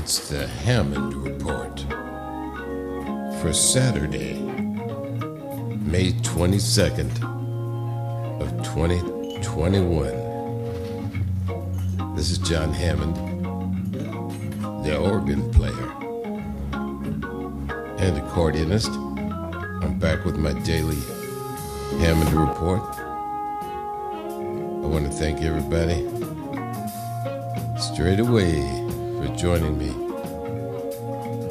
It's the Hammond Report for Saturday, May 22nd of 2021. This is John Hammond, the organ player and accordionist. I'm back with my daily Hammond Report. I want to thank everybody straight away for joining me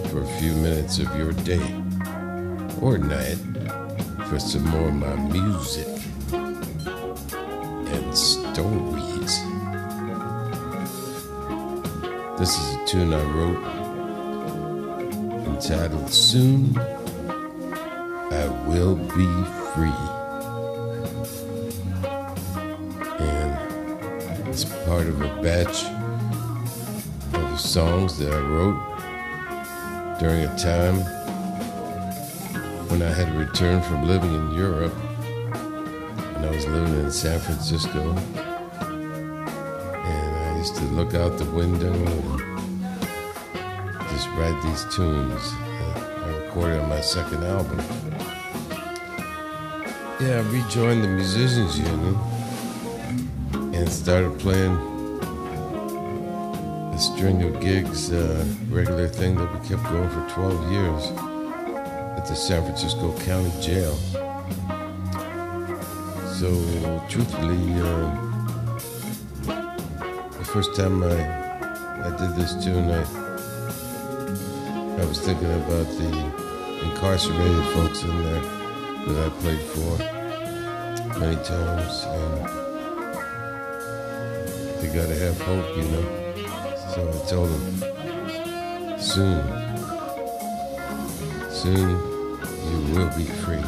for a few minutes of your day or night for some more of my music and stories. This is a tune I wrote entitled Soon I Will Be Free. And it's part of a batch songs that I wrote during a time when I had returned from living in Europe and I was living in San Francisco. And I used to look out the window and just write these tunes I recorded on my second album. Yeah, I rejoined the Musicians Union and started playing a string of gigs, uh, regular thing that we kept going for 12 years at the San Francisco County Jail. So, truthfully, uh, the first time I, I did this tune, I, I was thinking about the incarcerated folks in there that I played for many times, and they gotta have hope, you know. So I told him, soon, soon you will be free,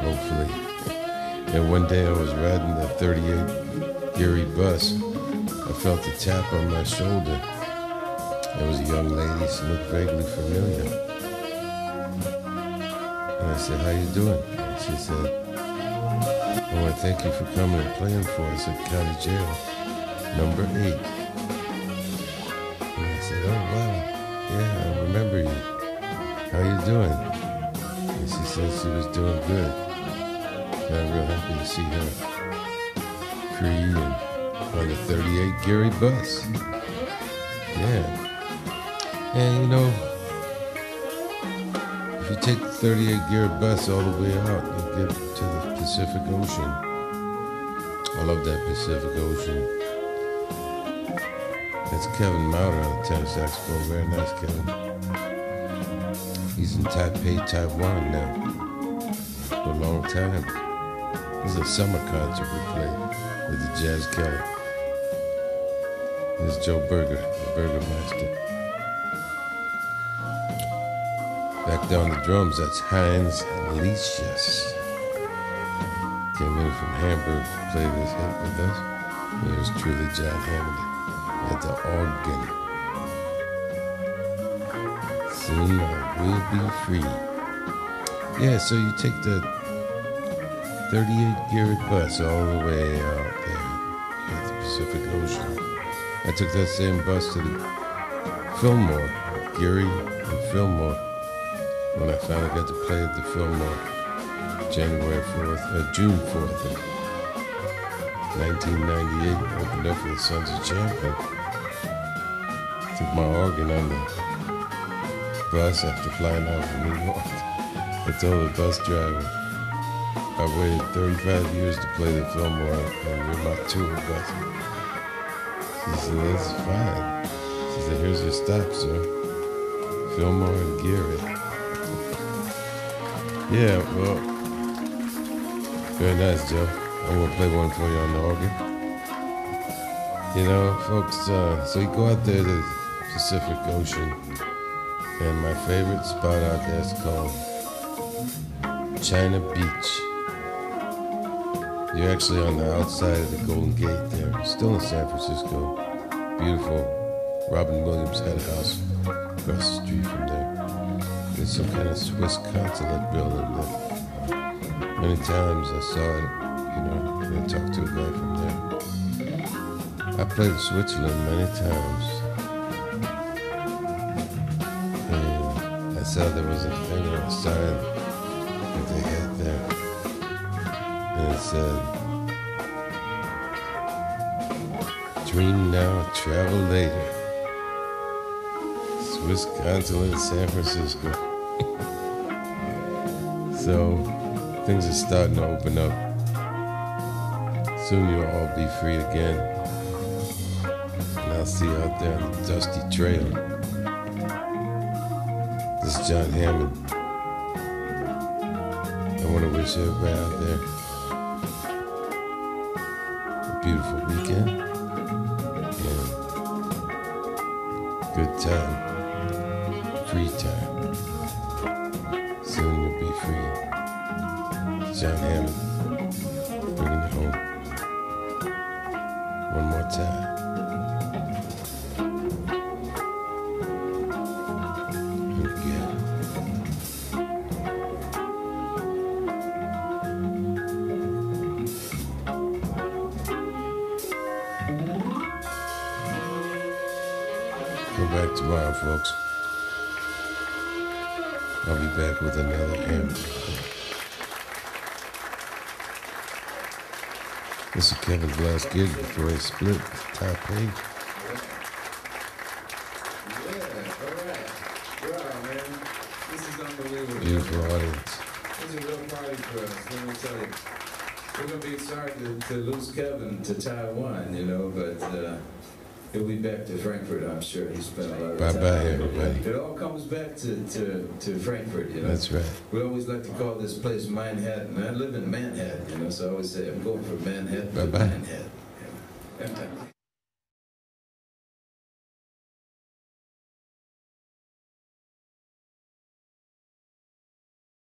hopefully. And one day I was riding the 38 Geary bus. I felt a tap on my shoulder. There was a young lady, she looked vaguely familiar. And I said, how you doing? And she said, oh, I want to thank you for coming and playing for us at County Jail, number eight. How you doing? And she said she was doing good. And I'm real happy to see her free and on the 38 Geary bus. Yeah. And you know, if you take the 38 Geary bus all the way out, you get to the Pacific Ocean. I love that Pacific Ocean. That's Kevin Mauder on the tenor saxophone. Very nice, Kevin. He's in Taipei, Taiwan now. For a long time. This is a summer concert we played with the Jazz. This is Joe Berger, the Burger Master. Back down the drums, that's Heinz Licious. Came in from Hamburg to play this hit with us. It was truly John Hammond at the organ. I will be free. Yeah, so you take the 38 Geary bus all the way out there at the Pacific Ocean. I took that same bus to the Fillmore, Geary and Fillmore, when I finally got to play at the Fillmore January 4th, uh, June 4th 1998. Opened up for the Sons of Champlin. Took my organ on the bus after flying out from New York. I told the bus driver, I waited 35 years to play the Fillmore, and you're my tour bus. She said, that's fine. She said, here's your stop, sir. Fillmore and Geary. Yeah, well, very nice, Joe. I'm gonna play one for you on the organ. You know, folks, uh, so you go out there to the Pacific Ocean, and my favorite spot out there is called China Beach. You're actually on the outside of the Golden Gate there, still in San Francisco. Beautiful Robin Williams had a house across the street from there. There's some kind of Swiss consulate building there. Many times I saw it, you know, and I talked to a guy from there. I played in Switzerland many times. Saw there was a thing or a sign that they had there. And it said, uh, Dream now, travel later. Swiss consulate, San Francisco. so things are starting to open up. Soon you'll all be free again. And I'll see you out there on the dusty trail. This is John Hammond. I want to wish everybody out there a beautiful weekend and good time, free time. Soon you'll be free. John Hammond, bringing it home. One more time. Back tomorrow, folks. I'll be back with another hammer. This is Kevin Glass Gig before he split to Taipei. Yeah, all right. This is unbelievable. Beautiful audience. This is a real party for us, let me tell you. We're gonna be sorry to, to lose Kevin to Taiwan, you know, but, uh, he'll be back to Frankfurt, I'm sure. He spent a lot of time. Bye-bye, everybody. It all comes back to, to, to Frankfurt, you know. That's right. We always like to call this place Manhattan. I live in Manhattan, you know, so I always say I'm going from Manhattan to Bye-bye. Manhattan.